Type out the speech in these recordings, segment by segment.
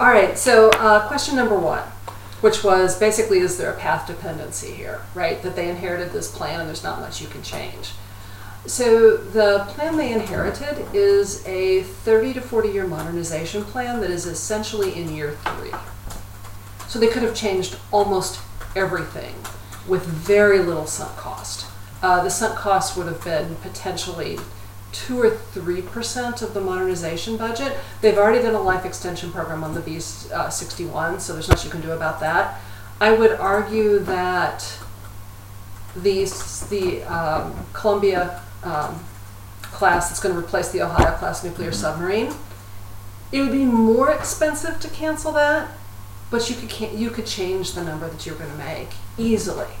All right, so uh, question number one, which was basically is there a path dependency here, right? That they inherited this plan and there's not much you can change. So the plan they inherited is a 30 to 40 year modernization plan that is essentially in year three. So they could have changed almost everything with very little sunk cost. Uh, the sunk cost would have been potentially two or three percent of the modernization budget. They've already done a life extension program on the B uh, 61, so there's nothing you can do about that. I would argue that the the um, Columbia um, class that's going to replace the Ohio class nuclear submarine, it would be more expensive to cancel that, but you could you could change the number that you're going to make easily.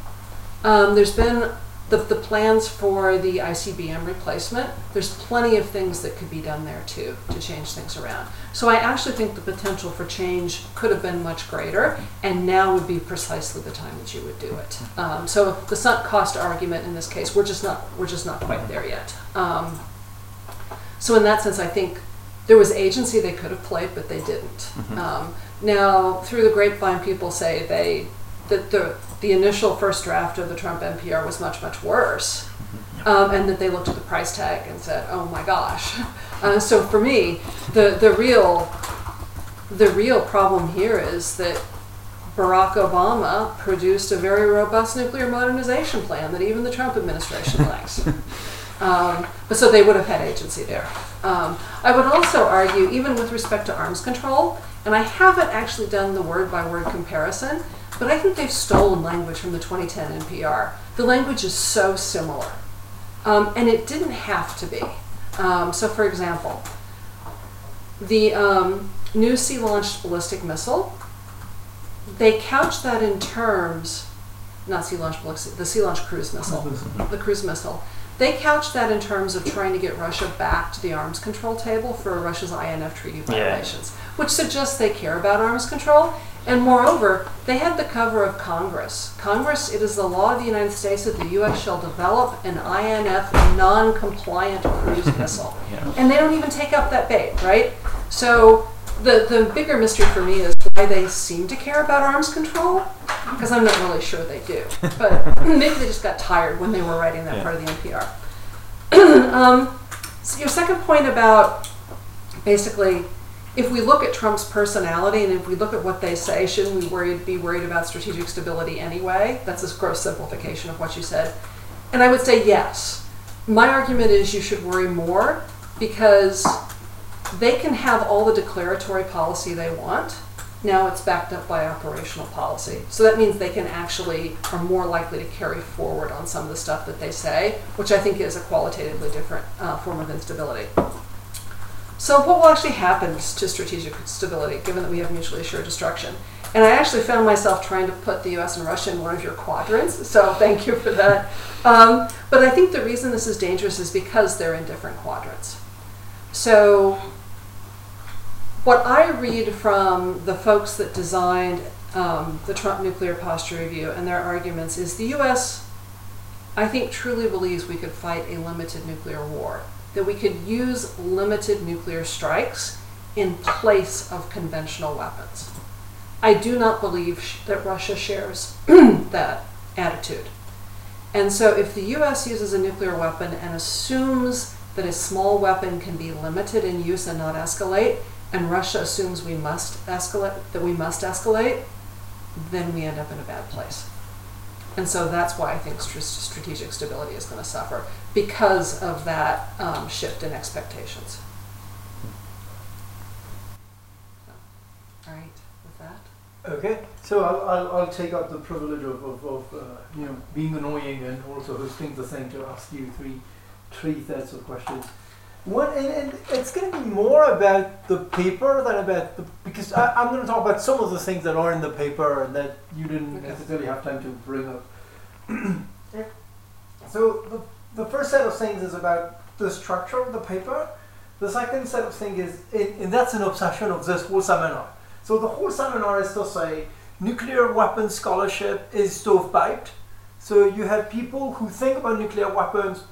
Um, there's been the, the plans for the ICBM replacement, there's plenty of things that could be done there too to change things around. So I actually think the potential for change could have been much greater, and now would be precisely the time that you would do it. Um, so the sunk cost argument in this case, we're just not we're just not quite there yet. Um, so in that sense, I think there was agency they could have played, but they didn't. Um, now, through the grapevine, people say they that the the initial first draft of the Trump NPR was much much worse, um, and that they looked at the price tag and said, "Oh my gosh." Uh, so for me, the the real the real problem here is that Barack Obama produced a very robust nuclear modernization plan that even the Trump administration likes. Um, but so they would have had agency there. Um, I would also argue, even with respect to arms control, and I haven't actually done the word by word comparison, but I think they've stolen language from the 2010 NPR. The language is so similar. Um, and it didn't have to be. Um, so, for example, the um, new sea launched ballistic missile, they couch that in terms, not sea launched ballistic, the sea launched cruise missile, the cruise missile. They couch that in terms of trying to get Russia back to the arms control table for Russia's INF treaty violations, which suggests they care about arms control. And moreover, they had the cover of Congress. Congress, it is the law of the United States that the U.S. shall develop an INF non compliant cruise missile. Yeah. And they don't even take up that bait, right? So the, the bigger mystery for me is why they seem to care about arms control, because I'm not really sure they do. But maybe they just got tired when they were writing that Yeah. part of the NPR. um, so your second point about basically, if we look at Trump's personality and if we look at what they say, shouldn't we be worried about strategic stability anyway? That's a gross simplification of what you said. And I would say yes. My argument is you should worry more because they can have all the declaratory policy they want. Now it's backed up by operational policy. So that means they can actually are more likely to carry forward on some of the stuff that they say, which I think is a qualitatively different uh, form of instability. So what will actually happen to strategic stability given that we have mutually assured destruction? And I actually found myself trying to put the US and Russia in one of your quadrants, so thank you for that. Um, but I think the reason this is dangerous is because they're in different quadrants. So what I read from the folks that designed um, the Trump Nuclear Posture Review and their arguments is the US, I think, truly believes we could fight a limited nuclear war, that we could use limited nuclear strikes in place of conventional weapons. I do not believe sh- that Russia shares that attitude. And so, if the US uses a nuclear weapon and assumes that a small weapon can be limited in use and not escalate, and Russia assumes we must escalate, that we must escalate, then we end up in a bad place. And so that's why I think strategic stability is going to suffer because of that um, shift in expectations. All right, with that. Okay, so I'll, I'll, I'll take up the privilege of, of, of uh, you know being annoying and also hosting the thing to ask you three three sets of questions. One and, and it's going to be more about the paper than about the because I, I'm going to talk about some of the things that are in the paper and that you didn't Okay. necessarily have time to bring up. yeah. so the, the first set of things is about the structure of the paper. The second set of things is and, that's an obsession of this whole seminar. So the whole seminar is to say nuclear weapons scholarship is stovepiped. So you have people who think about nuclear weapons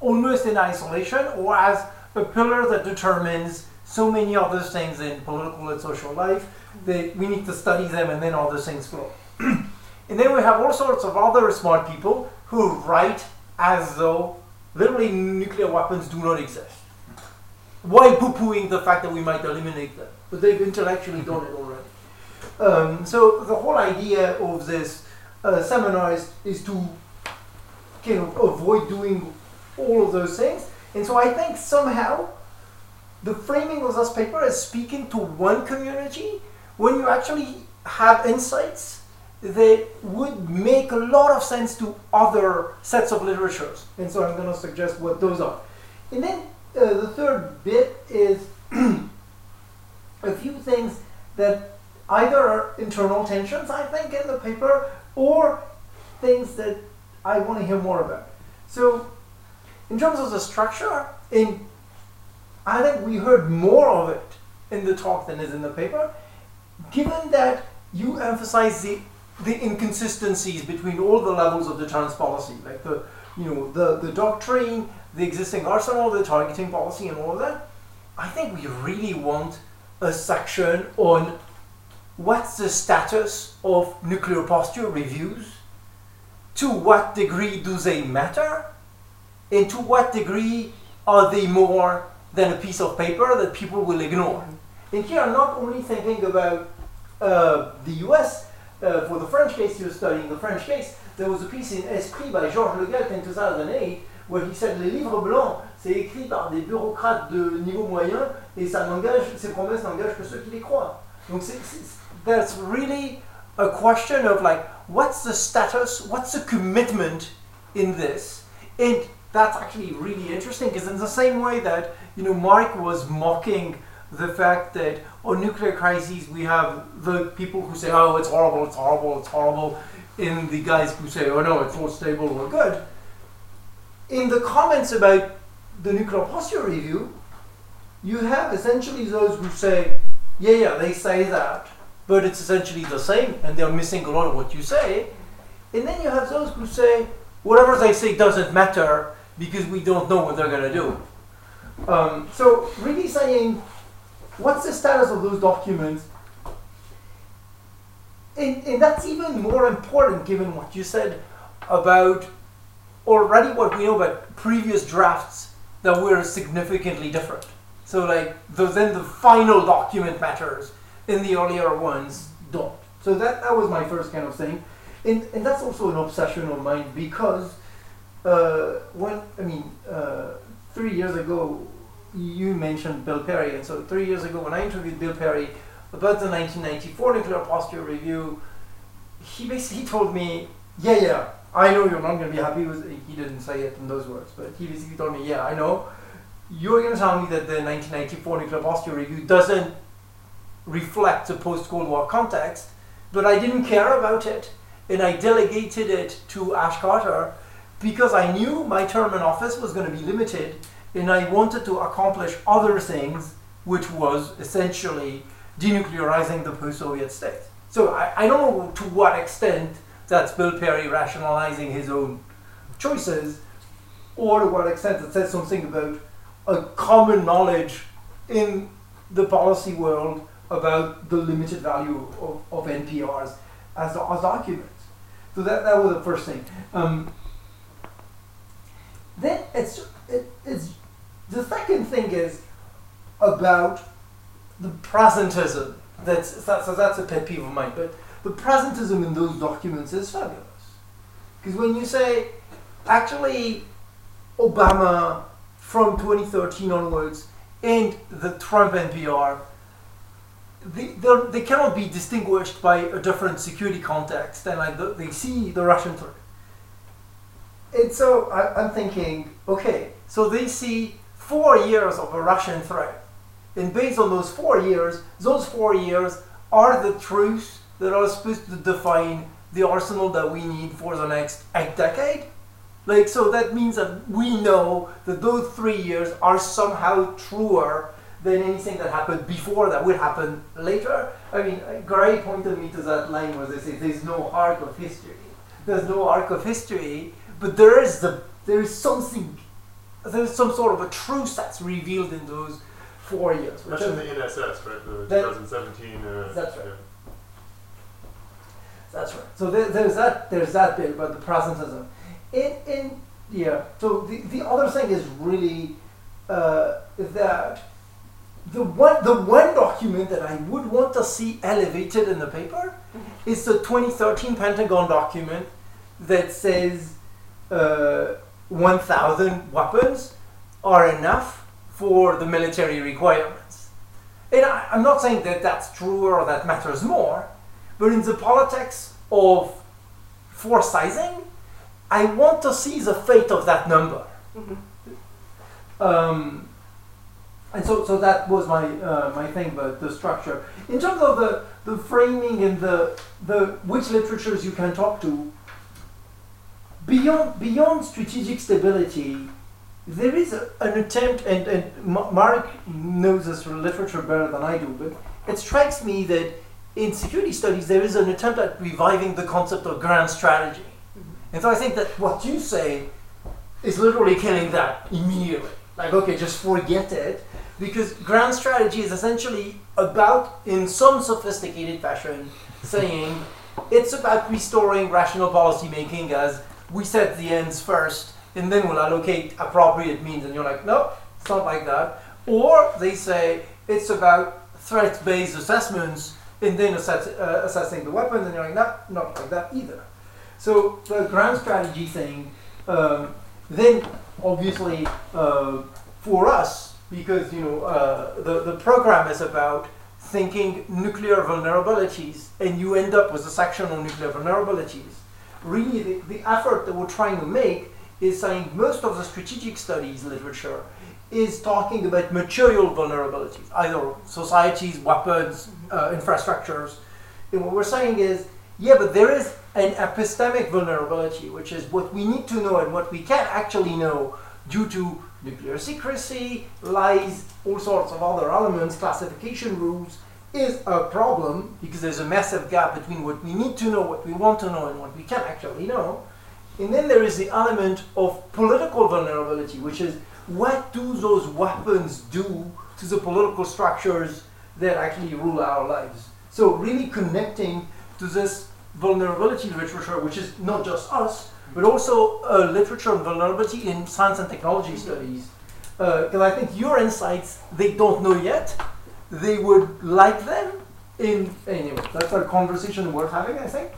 almost in isolation or as a pillar that determines so many other things in political and social life that we need to study them and then other things flow. and then we have all sorts of other smart people who write as though literally nuclear weapons do not exist. Why poo-pooing the fact that we might eliminate them? But they've intellectually done it already. Um, so the whole idea of this uh, seminar is, is to kind of avoid doing all of those things. And so I think somehow the framing of this paper is speaking to one community when you actually have insights that would make a lot of sense to other sets of literatures. And so I'm going to suggest what those are. And then uh, the third bit is a few things that either are internal tensions, I think, in the paper, or things that I want to hear more about. So, in terms of the structure, in I think we heard more of it in the talk than is in the paper, given that you emphasize the the inconsistencies between all the levels of deterrence policy, like the you know the, the doctrine, the existing arsenal, the targeting policy, and all of that. I think we really want a section on what's the status of nuclear posture reviews, to what degree do they matter, and to what degree are they more than a piece of paper that people will ignore. And here I'm not only thinking about uh, the US, uh, for the French case you're studying, the French case, there was a piece in Esprit by Georges Le Guelte in 2008 where he said les livres blancs, c'est écrit par des bureaucrates de niveau moyen et ça n'engage, ces promesses n'engagent que ceux qui les croient. Donc c'est, that's really a question of like, what's the status, what's the commitment in this? And that's actually really interesting because in the same way that you know Mark was mocking the fact that on nuclear crises we have the people who say oh it's horrible it's horrible it's horrible and the guys who say oh no it's all stable or good in the comments about the nuclear posture review you have essentially those who say yeah yeah they say that but it's essentially the same and they're missing a lot of what you say and then you have those who say whatever they say doesn't matter because we don't know what they're going to do. Um, so really saying, what's the status of those documents? And, and that's even more important given what you said about already what we know about previous drafts that were significantly different. So like the, then the final document matters and the earlier ones don't. So that, that was my first kind of thing. And, and that's also an obsession of mine because uh, when I mean uh, three years ago, you mentioned Bill Perry, and so three years ago when I interviewed Bill Perry about the 1994 nuclear posture review, he basically told me, yeah, yeah, I know you're not going to be happy with. He didn't say it in those words, but he basically told me, yeah, I know. You're going to tell me that the 1994 nuclear posture review doesn't reflect the post-Cold War context, but I didn't care about it, and I delegated it to Ash Carter because I knew my term in office was going to be limited and I wanted to accomplish other things, which was essentially denuclearizing the post Soviet states. So I, I don't know to what extent that's Bill Perry rationalizing his own choices, or to what extent it says something about a common knowledge in the policy world about the limited value of, of NPRs as, as documents. So that, that was the first thing. Um, then it's it, it's the second thing is about the presentism. That's that, so that's a pet peeve of mine. But the presentism in those documents is fabulous because when you say actually Obama from 2013 onwards and the Trump NPR, they, they cannot be distinguished by a different security context and like the, they see the Russian threat and so I, I'm thinking, okay, so they see four years of a Russian threat. And based on those four years, those four years are the truths that are supposed to define the arsenal that we need for the next eight decade. Like, so that means that we know that those three years are somehow truer than anything that happened before that would happen later. I mean, Gray pointed me to that line where they say there's no arc of history. There's no arc of history but there is the there is something there's some sort of a truth that's revealed in those four years. which That's in is- the NSS, right? The That- 2017. Uh, That's right. yeah. That's right. So there, there's that there's that bit about the presentism. In in yeah. So the, the other thing is really uh, that the one the one document that I would want to see elevated in the paper is the 2013 Pentagon document that says uh, 1,000 weapons are enough for the military requirements. And I, I'm not saying that that's true or that matters more, but in the politics of force sizing, I want to see the fate of that number. Mhm. Um, and so, so that was my uh, my thing about the structure. In terms of the, the framing and the the which literatures you can talk to, beyond beyond strategic stability, there is a, an attempt, and, and Mark knows this literature better than I do, but it strikes me that in security studies there is an attempt at reviving the concept of grand strategy. Mm-hmm. And so I think that what you say is literally killing that immediately. Like, okay, just forget it. Because grand strategy is essentially about, in some sophisticated fashion, saying it's about restoring rational policy making as we set the ends first and then we'll allocate appropriate means. And you're like, no, it's not like that. Or they say it's about threat based assessments and then assess, uh, assessing the weapons. And you're like, no, not like that either. So the grand strategy thing, um, then obviously uh, for us, because you know uh, the the program is about thinking nuclear vulnerabilities, and you end up with a section on nuclear vulnerabilities. Really, the, the effort that we're trying to make is saying most of the strategic studies literature is talking about material vulnerabilities, either societies, weapons, uh, infrastructures. And what we're saying is, yeah, but there is an epistemic vulnerability, which is what we need to know and what we can't actually know due to nuclear secrecy, lies, all sorts of other elements, classification rules, is a problem because there's a massive gap between what we need to know, what we want to know, and what we can't actually know. And then there is the element of political vulnerability, which is what do those weapons do to the political structures that actually rule our lives? So, really connecting to this vulnerability literature, which is not just us, but also uh, literature on vulnerability in science and technology studies. Because I think your insights, they don't know yet. They would like them. In anyway, that's a conversation worth having, I think.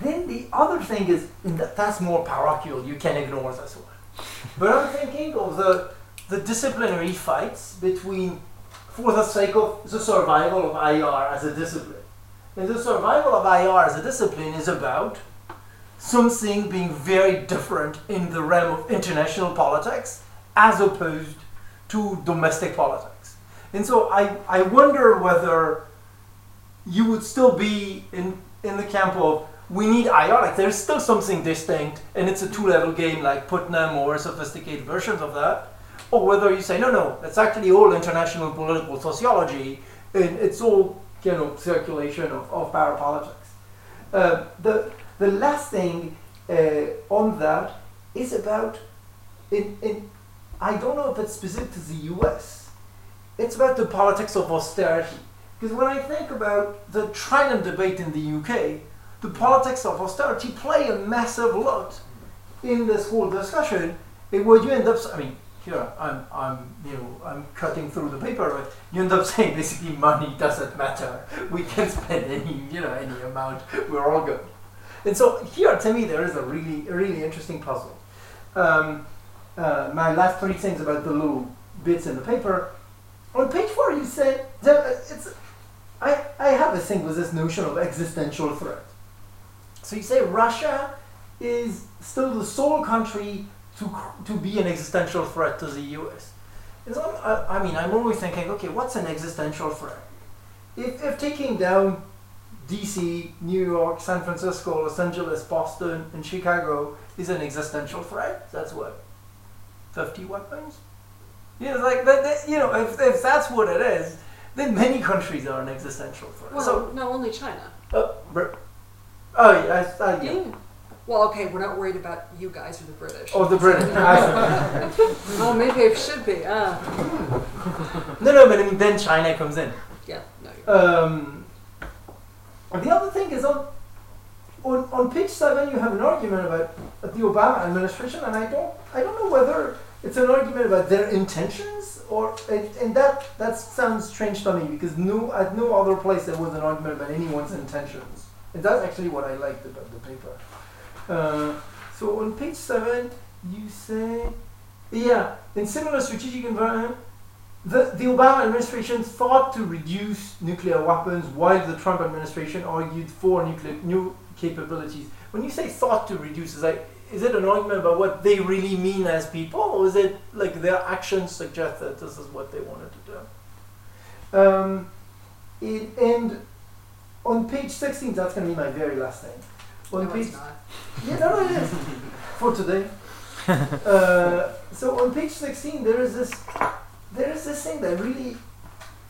Then the other thing is, that, that's more parochial. You can ignore this one. But I'm thinking of the the disciplinary fights between, for the sake of the survival of IR as a discipline. And the survival of IR as a discipline is about something being very different in the realm of international politics as opposed to domestic politics. And so I, I wonder whether you would still be in, in the camp of we need like there's still something distinct and it's a two level game like Putnam or sophisticated versions of that, or whether you say, no, no, it's actually all international political sociology and it's all you know circulation of, of power politics. Uh, the the last thing uh, on that is about in, in I don't know if it's specific to the US. It's about the politics of austerity. Because when I think about the Trident debate in the UK, the politics of austerity play a massive lot in this whole discussion. What you end up, I mean, here I'm, I'm, you know, I'm cutting through the paper, but you end up saying basically money doesn't matter. We can spend any, you know, any amount. We're all good. And so here, to me, there is a really, really interesting puzzle. Um, uh, my last three things about the little bits in the paper. On page four, you said that uh, it's. I, I have a thing with this notion of existential threat. So you say Russia is still the sole country to, to be an existential threat to the US. I, I mean, I'm always thinking, okay, what's an existential threat? If, if taking down DC, New York, San Francisco, Los Angeles, Boston, and Chicago is an existential threat, that's what? 50 weapons? You know, like that, that- you know, if, if that's what it is, then many countries are an existential threat. Well, so, no, only China. uh, oh, yeah, I, I, yeah. Yeah. Well, okay, we're not worried about you guys or the British. Oh, the British. oh, maybe it should be. Uh, no, no, but I mean, then China comes in. yeah, no. Um, the other thing is on, on on page seven you have an argument about the Obama administration, and I don't I don't know whether it's an argument about their intentions or and, and that that sounds strange to me because no at no other place there was an argument about anyone's intentions, and that's actually what I liked about the paper. Uh, so on page seven you say, yeah, in similar strategic environment. The, the Obama administration thought to reduce nuclear weapons while the Trump administration argued for nuclear new capabilities. When you say thought to reduce, is, like, is it an argument about what they really mean as people, or is it like their actions suggest that this is what they wanted to do? Um, it, and on page 16, that's going to be my very last thing. On No, page it's not. yeah, no, no, it is for today. uh, so on page sixteen, there is this, there is this thing that really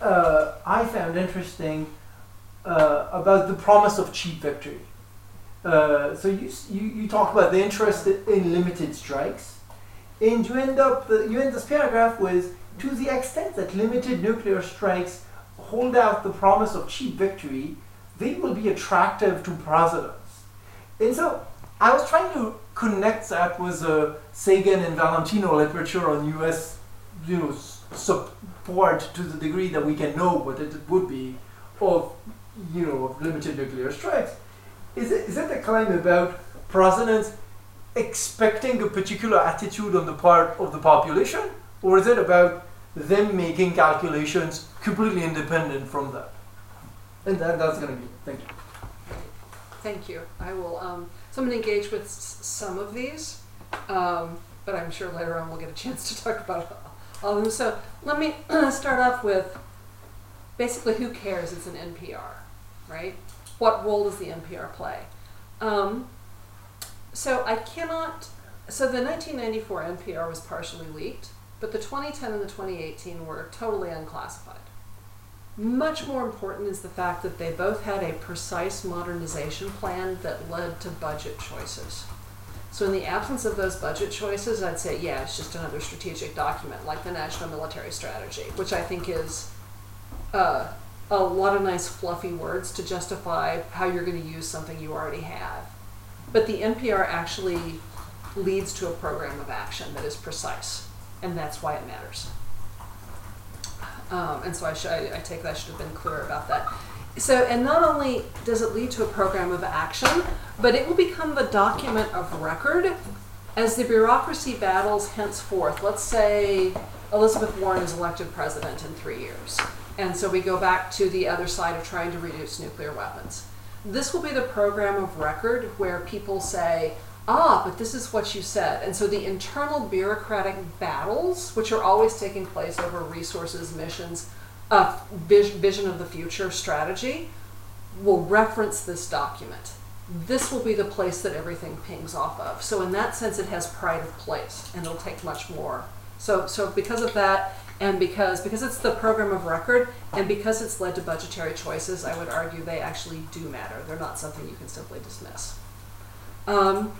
uh, I found interesting uh, about the promise of cheap victory. Uh, so you, you you talk about the interest in limited strikes, and you end up you end this paragraph with to the extent that limited nuclear strikes hold out the promise of cheap victory, they will be attractive to presidents. And so I was trying to connect that with uh, Sagan and Valentino literature on U.S. you know support to the degree that we can know what it would be of you know of limited nuclear strikes. Is it is it a claim about presidents expecting a particular attitude on the part of the population, or is it about them making calculations completely independent from that? And that, that's going to be. Thank you. Thank you. I will. Um, so I'm going to engage with s- some of these, um, but I'm sure later on we'll get a chance to talk about all of them. So let me start off with basically who cares? It's an NPR, right? What role does the NPR play? Um, so I cannot. So the 1994 NPR was partially leaked, but the 2010 and the 2018 were totally unclassified. Much more important is the fact that they both had a precise modernization plan that led to budget choices. So, in the absence of those budget choices, I'd say, yeah, it's just another strategic document like the National Military Strategy, which I think is uh, a lot of nice, fluffy words to justify how you're going to use something you already have. But the NPR actually leads to a program of action that is precise, and that's why it matters. Um, and so I, I, I take that I should have been clear about that. So, and not only does it lead to a program of action, but it will become the document of record as the bureaucracy battles henceforth. Let's say Elizabeth Warren is elected president in three years. And so we go back to the other side of trying to reduce nuclear weapons. This will be the program of record where people say, ah, but this is what you said. And so the internal bureaucratic battles, which are always taking place over resources, missions, uh, vision of the future strategy, will reference this document. This will be the place that everything pings off of. So in that sense, it has pride of place, and it'll take much more. So, so because of that, and because because it's the program of record, and because it's led to budgetary choices, I would argue they actually do matter. They're not something you can simply dismiss. Um,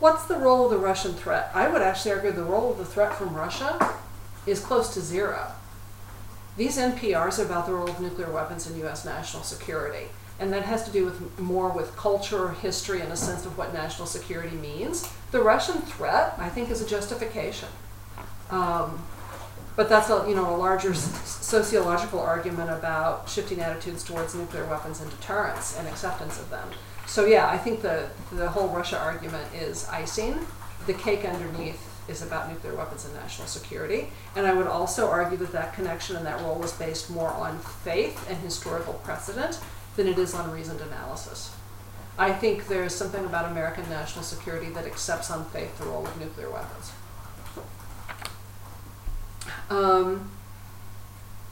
what's the role of the Russian threat? I would actually argue the role of the threat from Russia is close to zero. These NPRs are about the role of nuclear weapons in U.S. national security, and that has to do with more with culture, history, and a sense of what national security means. The Russian threat, I think, is a justification. Um, but that's a you know a larger sociological argument about shifting attitudes towards nuclear weapons and deterrence and acceptance of them. So yeah, I think the the whole Russia argument is icing. The cake underneath is about nuclear weapons and national security. And I would also argue that that connection and that role is based more on faith and historical precedent than it is on reasoned analysis. I think there's something about American national security that accepts on faith the role of nuclear weapons. Um,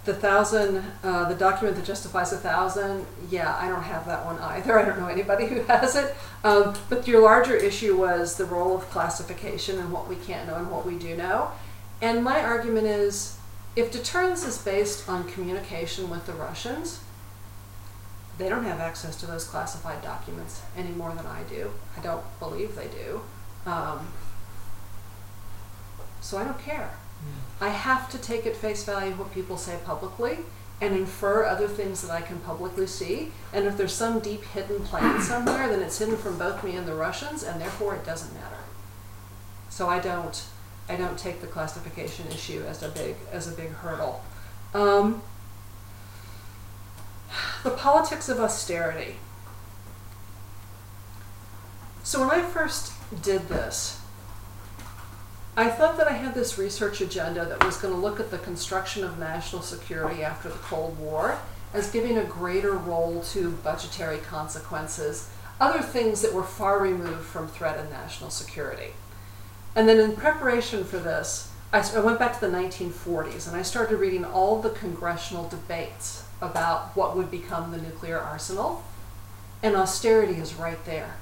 the thousand, uh, the document that justifies a thousand, yeah, I don't have that one either. I don't know anybody who has it. Um, but your larger issue was the role of classification and what we can't know and what we do know. And my argument is if deterrence is based on communication with the Russians, They don't have access to those classified documents any more than I do. I don't believe they do. Um, so I don't care. I have to take at face value what people say publicly and infer other things that I can publicly see. And if there's some deep hidden plan somewhere, then it's hidden from both me and the Russians, and therefore it doesn't matter. So I don't, I don't take the classification issue as a big, as a big hurdle. Um, the politics of austerity. So when I first did this, I thought that I had this research agenda that was going to look at the construction of national security after the Cold War as giving a greater role to budgetary consequences, other things that were far removed from threat and national security. And then in preparation for this, I went back to the 1940s and I started reading all the congressional debates about what would become the nuclear arsenal. And austerity is right there.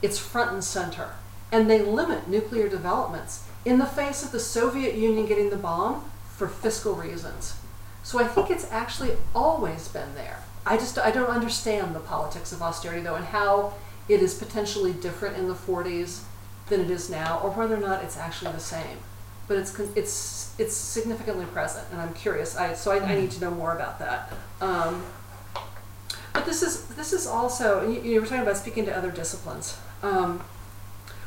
It's front and center. And they limit nuclear developments in the face of the Soviet Union getting the bomb for fiscal reasons. So I think it's actually always been there. I just I don't understand the politics of austerity though and how it is potentially different in the 40s than it is now or whether or not it's actually the same. But it's it's it's significantly present and I'm curious. I so I, I need to know more about that. Um, but this is this is also you, you were talking about speaking to other disciplines. Um,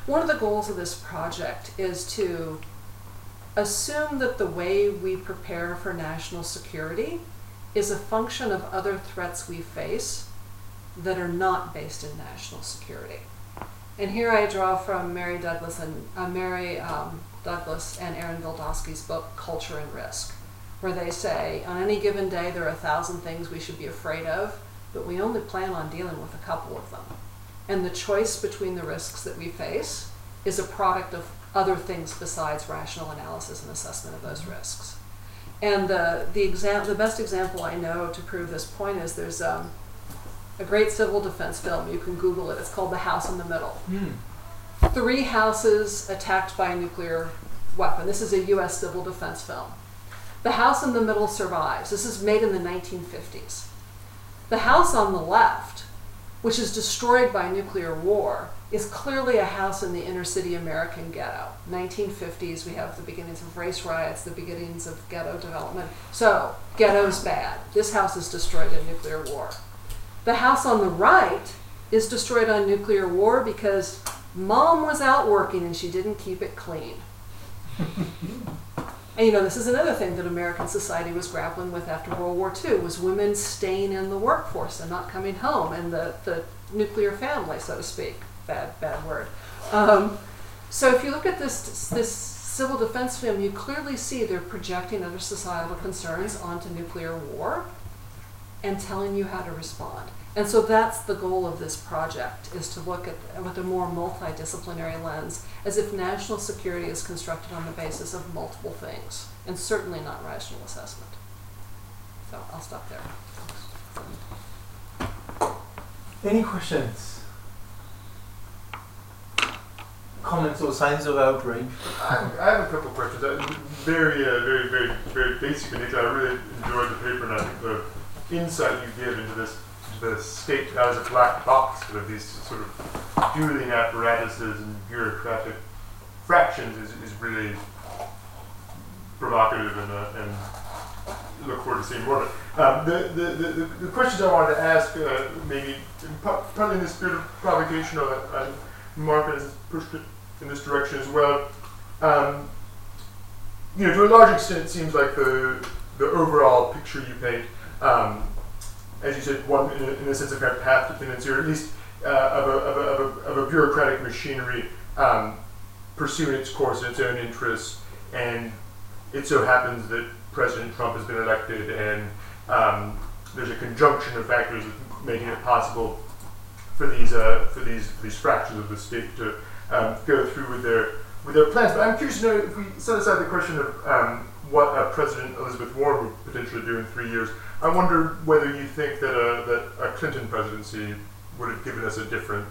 one of the goals of this project is to assume that the way we prepare for national security is a function of other threats we face that are not based in national security. And here I draw from Mary Douglas and uh, Mary um, Douglas and Aaron Wildavsky's book Culture and Risk, where they say on any given day there are a thousand things we should be afraid of, but we only plan on dealing with a couple of them. And the choice between the risks that we face is a product of other things besides rational analysis and assessment of those risks. And the the exam the best example I know to prove this point is there's um, a great civil defense film. You can Google it. It's called The House in the Middle. Three houses attacked by a nuclear weapon. This is a U.S. civil defense film. The house in the middle survives. This is made in the 1950s. The house on the left, which is destroyed by nuclear war, is clearly a house in the inner city American ghetto. 1950s, we have the beginnings of race riots, the beginnings of ghetto development. So, ghetto's bad. This house is destroyed in nuclear war. The house on the right is destroyed on nuclear war because mom was out working and she didn't keep it clean. And you know, this is another thing that American society was grappling with after World War II was women staying in the workforce and not coming home, and the, the nuclear family, so to speak. Bad bad word. Um, so if you look at this this civil defense film, you clearly see they're projecting other societal concerns onto nuclear war and telling you how to respond. And so that's the goal of this project is to look at with a more multidisciplinary lens as if national security is constructed on the basis of multiple things and certainly not rational assessment. So I'll stop there. Any questions? Comments or signs of outrage? I, I have a couple of questions. Uh, Very, uh, very, very, very basic in nature. I really enjoyed the paper, and I think the insight you give into this, the state as a black box, with these sort of dueling apparatuses and bureaucratic fractions, is, is really provocative, and, uh, and look forward to seeing more of it. Um, the, the, the, the, questions I wanted to ask, uh, maybe partly in the spirit of provocation, or uh, Mark has pushed it in this direction as well. Um, you know, to a large extent, it seems like the the overall picture you paint, um, as you said, one in a, in a sense of kind of path dependency, or at least uh, of, a, of, a, of, a, bureaucratic machinery um, pursuing its course in its own interests, and it so happens that President Trump has been elected, and um, there's a conjunction of factors making it possible for these uh, for these for these fractions of the state to um, go through with their with their plans. But I'm curious to know if we set aside the question of um, what uh, President Elizabeth Warren would potentially do in three years. I wonder whether you think that a, that a Clinton presidency would have given us a different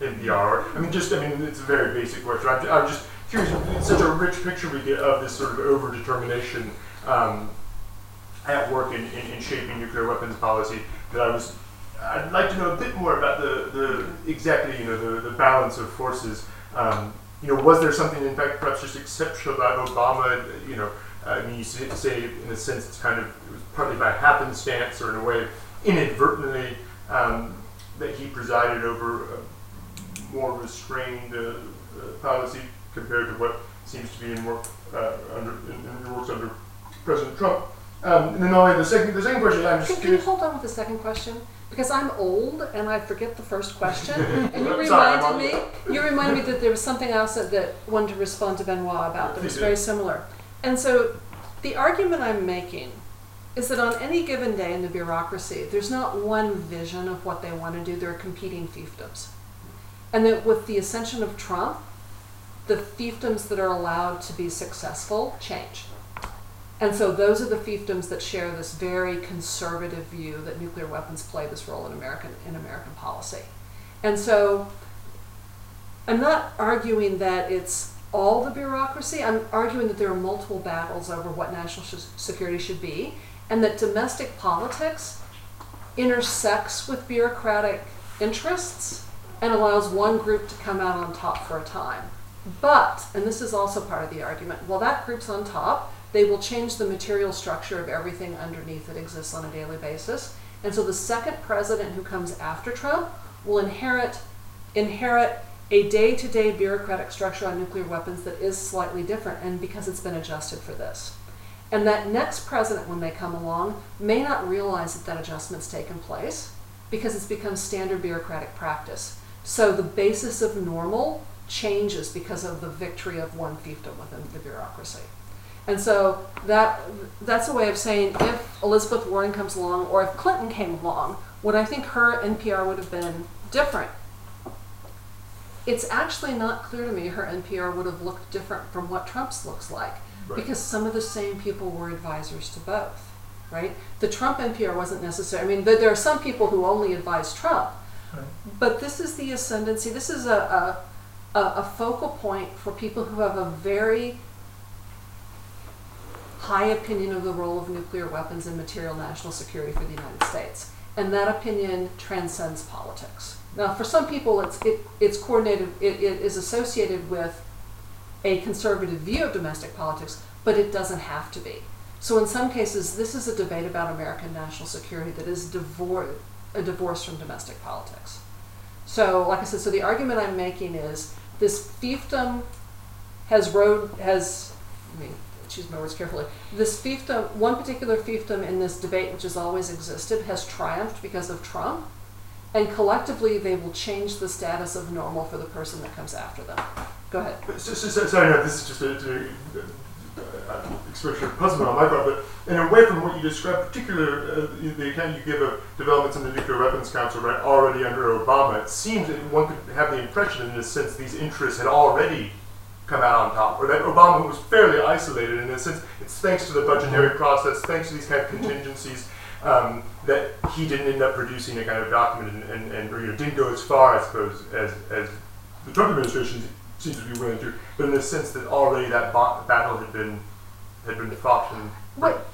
NPR. I mean, just I mean, it's a very basic question. I'm, I'm just curious. It's such a rich picture we get of this sort of overdetermination um, at work in, in, in shaping nuclear weapons policy that I was I'd like to know a bit more about the, the exactly you know the, the balance of forces. Um, you know, was there something in fact perhaps just exceptional about Obama? You know, I mean, you say, in a sense it's kind of it was partly by happenstance or in a way inadvertently um, that he presided over a more restrained uh, uh, policy compared to what seems to be in work uh, under in, in works under President Trump. Um, and then only the second the second question I'm just Can, can you hold on with the second question? Because I'm old and I forget the first question. And you reminded me, you reminded me that there was something else that, that wanted to respond to Benoit about that was very similar. And so the argument I'm making is that on any given day in the bureaucracy, there's not one vision of what they want to do, there are competing fiefdoms. And that with the ascension of Trump, the fiefdoms that are allowed to be successful change. And so those are the fiefdoms that share this very conservative view that nuclear weapons play this role in American in American policy. And so I'm not arguing that it's all the bureaucracy. I'm arguing that there are multiple battles over what national sh- security should be, and that domestic politics intersects with bureaucratic interests and allows one group to come out on top for a time. But, and this is also part of the argument, while that group's on top, they will change the material structure of everything underneath that exists on a daily basis. And so the second president who comes after Trump will inherit inherit a day-to-day bureaucratic structure on nuclear weapons that is slightly different and because it's been adjusted for this. And that next president when they come along may not realize that that adjustment's taken place because it's become standard bureaucratic practice. So the basis of normal changes because of the victory of one fiefdom within the bureaucracy. And so that that's a way of saying if Elizabeth Warren comes along or if Clinton came along, would I think her NPR would have been different? It's actually not clear to me her NPR would have looked different from what Trump's looks like Right. because some of the same people were advisors to both, right? The Trump NPR wasn't necessary. I mean, there are some people who only advise Trump, Right. but this is the ascendancy. This is a, a a focal point for people who have a very high opinion of the role of nuclear weapons and material national security for the United States. And that opinion transcends politics. Now, for some people, it's, it, it's coordinated, it, it is associated with a conservative view of domestic politics, but it doesn't have to be. So, in some cases, this is a debate about American national security that is divor- a divorce from domestic politics. So, like I said, so the argument I'm making is this fiefdom has road has I mean choose my words carefully. This fiefdom, one particular fiefdom in this debate, which has always existed, has triumphed because of Trump, and collectively they will change the status of normal for the person that comes after them. Go ahead. So, so, so, sorry, no, this is just a, expression of puzzlement on my part, but in a way from what you described, particular uh, the account you give of developments in the Nuclear Weapons Council right, already under Obama, it seems that one could have the impression, in a sense, these interests had already come out on top, or that Obama was fairly isolated in a sense. It's thanks to the budgetary process, thanks to these kind of contingencies, um, that he didn't end up producing a kind of document and, and, and or, you know, didn't go as far, I suppose, as, as the Trump administration seems to be willing to, but in the sense that already that ba- battle had been had been fought and What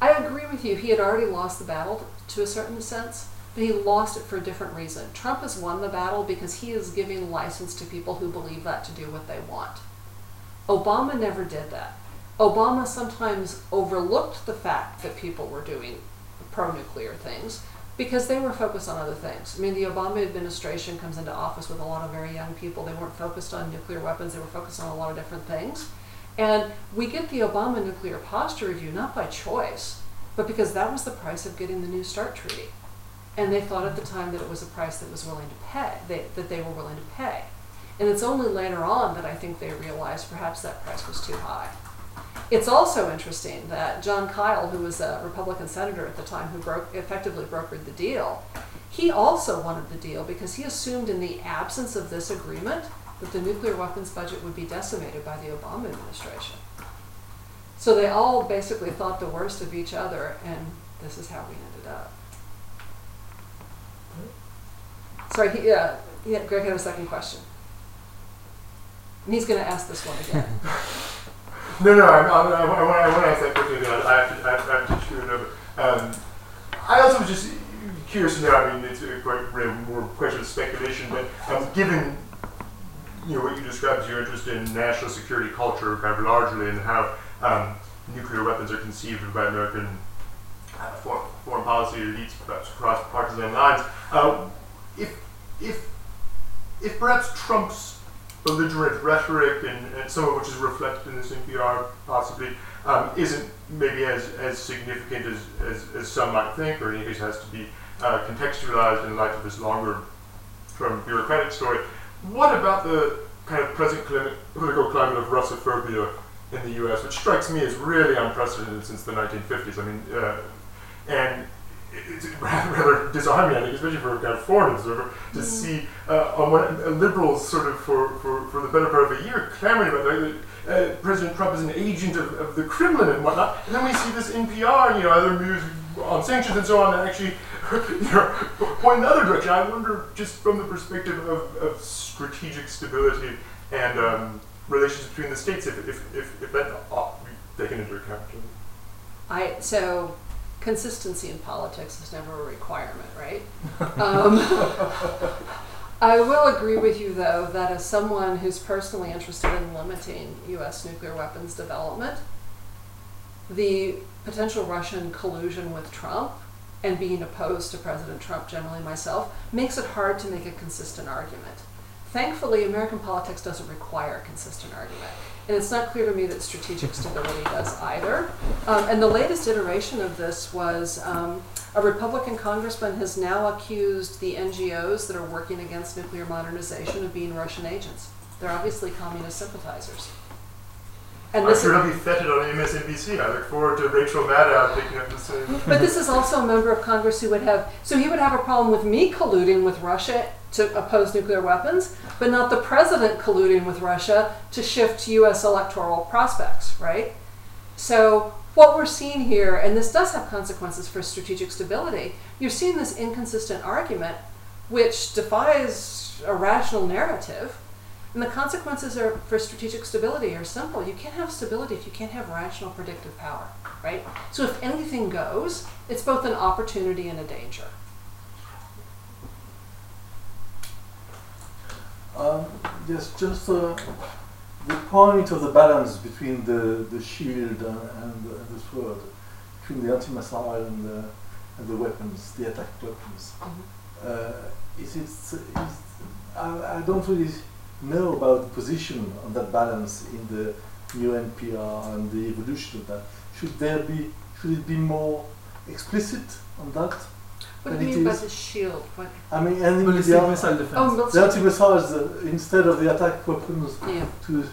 I agree with you. He had already lost the battle to a certain sense, but he lost it for a different reason. Trump has won the battle because he is giving license to people who believe that to do what they want. Obama never did that. Obama sometimes overlooked the fact that people were doing pro nuclear things because they were focused on other things. I mean, the Obama administration comes into office with a lot of very young people. They weren't focused on nuclear weapons, they were focused on a lot of different things. And we get the Obama nuclear posture review not by choice, but because that was the price of getting the New START treaty. And they thought at the time that it was a price that was willing to pay, they, that they were willing to pay. And it's only later on that I think they realized perhaps that price was too high. It's also interesting that Jon Kyl, who was a Republican senator at the time who broke, effectively brokered the deal, he also wanted the deal because he assumed in the absence of this agreement that the nuclear weapons budget would be decimated by the Obama administration. So they all basically thought the worst of each other, and this is how we ended up. Sorry, he, yeah, yeah, Greg had a second question. And he's going to ask this one again. No, no, I, I, I, I want to ask that question again. I have to, I have, I have to chew it over. Um, I also was just curious to know. I mean, it's a quite really more question of speculation, but um, given you know what you described as your interest in national security culture, kind of largely, and how um, nuclear weapons are conceived by American uh, foreign, foreign policy elites perhaps across partisan lines. Uh, if if if perhaps Trump's belligerent rhetoric and, and some of which is reflected in this NPR possibly um, isn't maybe as, as significant as, as, as some might think, or in any case has to be uh, contextualized in light of this longer term bureaucratic story. What about the kind of present political climate of Russophobia in the U.S., which strikes me as really unprecedented since the 1950s? I mean, uh, and it's rather, rather disarming, I think, especially for a kind of foreign observer, to mm. see uh, on one, liberals sort of for, for, for the better part of a year clamoring about that. Uh, President Trump is an agent of, of the Kremlin and whatnot, and then we see this NPR, you know, other news on sanctions and so on, that actually you know, point in the other direction. I wonder, just from the perspective of, of strategic stability and um, relations between the states, if, if, if, if that ought to be taken into account. I so consistency in politics is never a requirement, right? um, I will agree with you, though, that as someone who's personally interested in limiting U.S. nuclear weapons development, the potential Russian collusion with Trump and being opposed to President Trump, generally myself, makes it hard to make a consistent argument. Thankfully, American politics doesn't require a consistent argument. And it's not clear to me that strategic stability does either. Um, and the latest iteration of this was um, a Republican congressman has now accused the NGOs that are working against nuclear modernization of being Russian agents. They're obviously communist sympathizers. And I'm sure it'll be feted on MSNBC. I look forward to Rachel Maddow picking up the same. But this is also a member of Congress who would have, so he would have a problem with me colluding with Russia to oppose nuclear weapons, but not the president colluding with Russia to shift U.S. electoral prospects, right? So what we're seeing here, and this does have consequences for strategic stability, you're seeing this inconsistent argument which defies a rational narrative and the consequences are, for strategic stability are simple. You can't have stability if you can't have rational predictive power, right? So if anything goes, it's both an opportunity and a danger. Um, yes, just uh, the point of the balance between the, the shield and, and, the sword, between the anti-missile and the, and the weapons, the attack weapons. Mm-hmm. Uh, is it? Is, I, I don't really know about the position on that balance in the new NPR and the evolution of that? Should there be, should it be more explicit on that? What do you mean by the shield? What? I mean, and ballistic the, missile defense. Oh, the anti-missiles uh, instead of the attack weapons. Yeah. To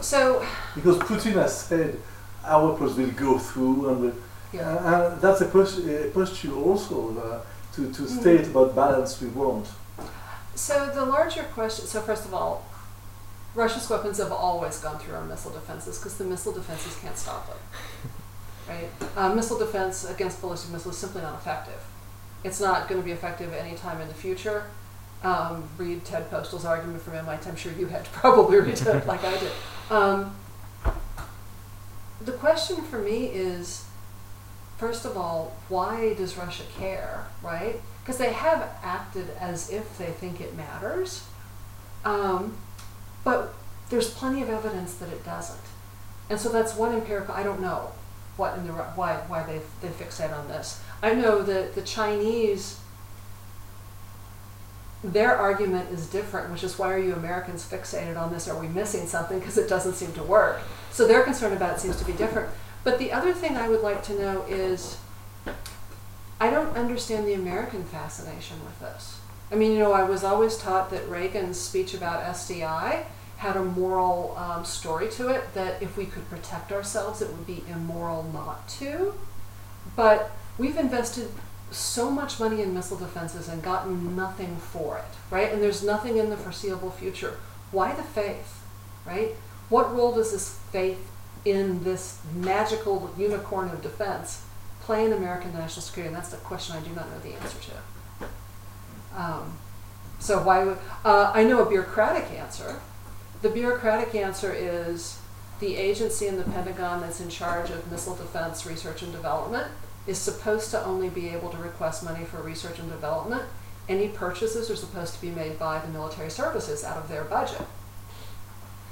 so. Because Putin has said our weapons will go through, and, will, yeah. uh, and that's a, pers- a posture also uh, to, to mm-hmm. state about balance we want. So the larger question. So first of all, Russia's weapons have always gone through our missile defenses because the missile defenses can't stop them. Right? Uh, missile defense against ballistic missiles is simply not effective. It's not going to be effective any time in the future. Um, read Ted Postol's argument from MIT. I'm sure you had to probably read it like I did. Um, the question for me is, first of all, why does Russia care, right? because they have acted as if they think it matters. Um, but there's plenty of evidence that it doesn't. And so that's one empirical, I don't know what in the, why, why they, they fixate on this. I know that the Chinese, their argument is different, which is why are you Americans fixated on this? Are we missing something? Because it doesn't seem to work. So their concern about it seems to be different. But the other thing I would like to know is I don't understand the American fascination with this. I mean, you know, I was always taught that Reagan's speech about SDI had a moral um, story to it, that if we could protect ourselves, it would be immoral not to. But we've invested so much money in missile defenses and gotten nothing for it, right? And there's nothing in the foreseeable future. Why the faith, right? What role does this faith in this magical unicorn of defense play in American national security? And that's the question I do not know the answer to. Um, so why would uh, I know a bureaucratic answer? The bureaucratic answer is the agency in the Pentagon that's in charge of missile defense research and development is supposed to only be able to request money for research and development. Any purchases are supposed to be made by the military services out of their budget.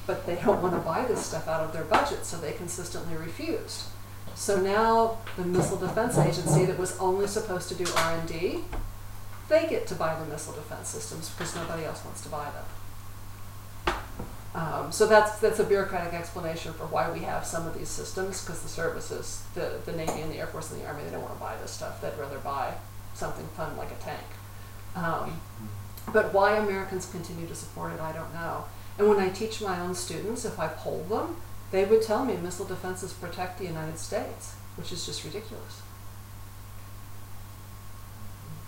But they don't want to buy this stuff out of their budget, so they consistently refused. So now the Missile Defense Agency that was only supposed to do R and D, they get to buy the missile defense systems because nobody else wants to buy them. Um, so that's that's a bureaucratic explanation for why we have some of these systems because the services, the the Navy and the Air Force and the Army, they don't want to buy this stuff. They'd rather buy something fun like a tank. Um, but why Americans continue to support it, I don't know. And when I teach my own students, if I poll them, they would tell me missile defenses protect the United States, which is just ridiculous.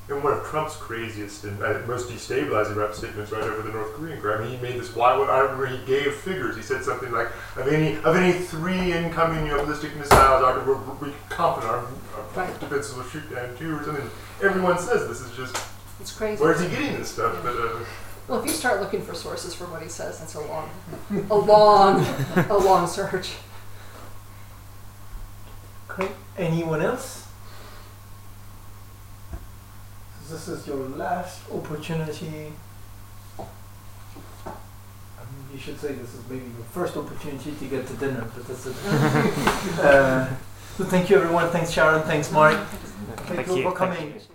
And one of Trump's craziest and uh, most destabilizing rep statements right over the North Korean war. I mean, he made this. Why would I remember he gave figures? He said something like, "Of any of any three incoming you know, ballistic missiles, our, we're, we're confident our, our Right. defenses will shoot down two or something." Everyone says this is just. It's crazy. Where's he getting this stuff? But uh, Well, if you start looking for sources for what he says, it's a long, a long, a long search. Okay. Anyone else? This is your last opportunity. I mean, you should say this is maybe your first opportunity to get to dinner, but that's it. uh, so thank you, everyone. Thanks, Sharon. Thanks, Mark. Thank you you. for Thank coming. you.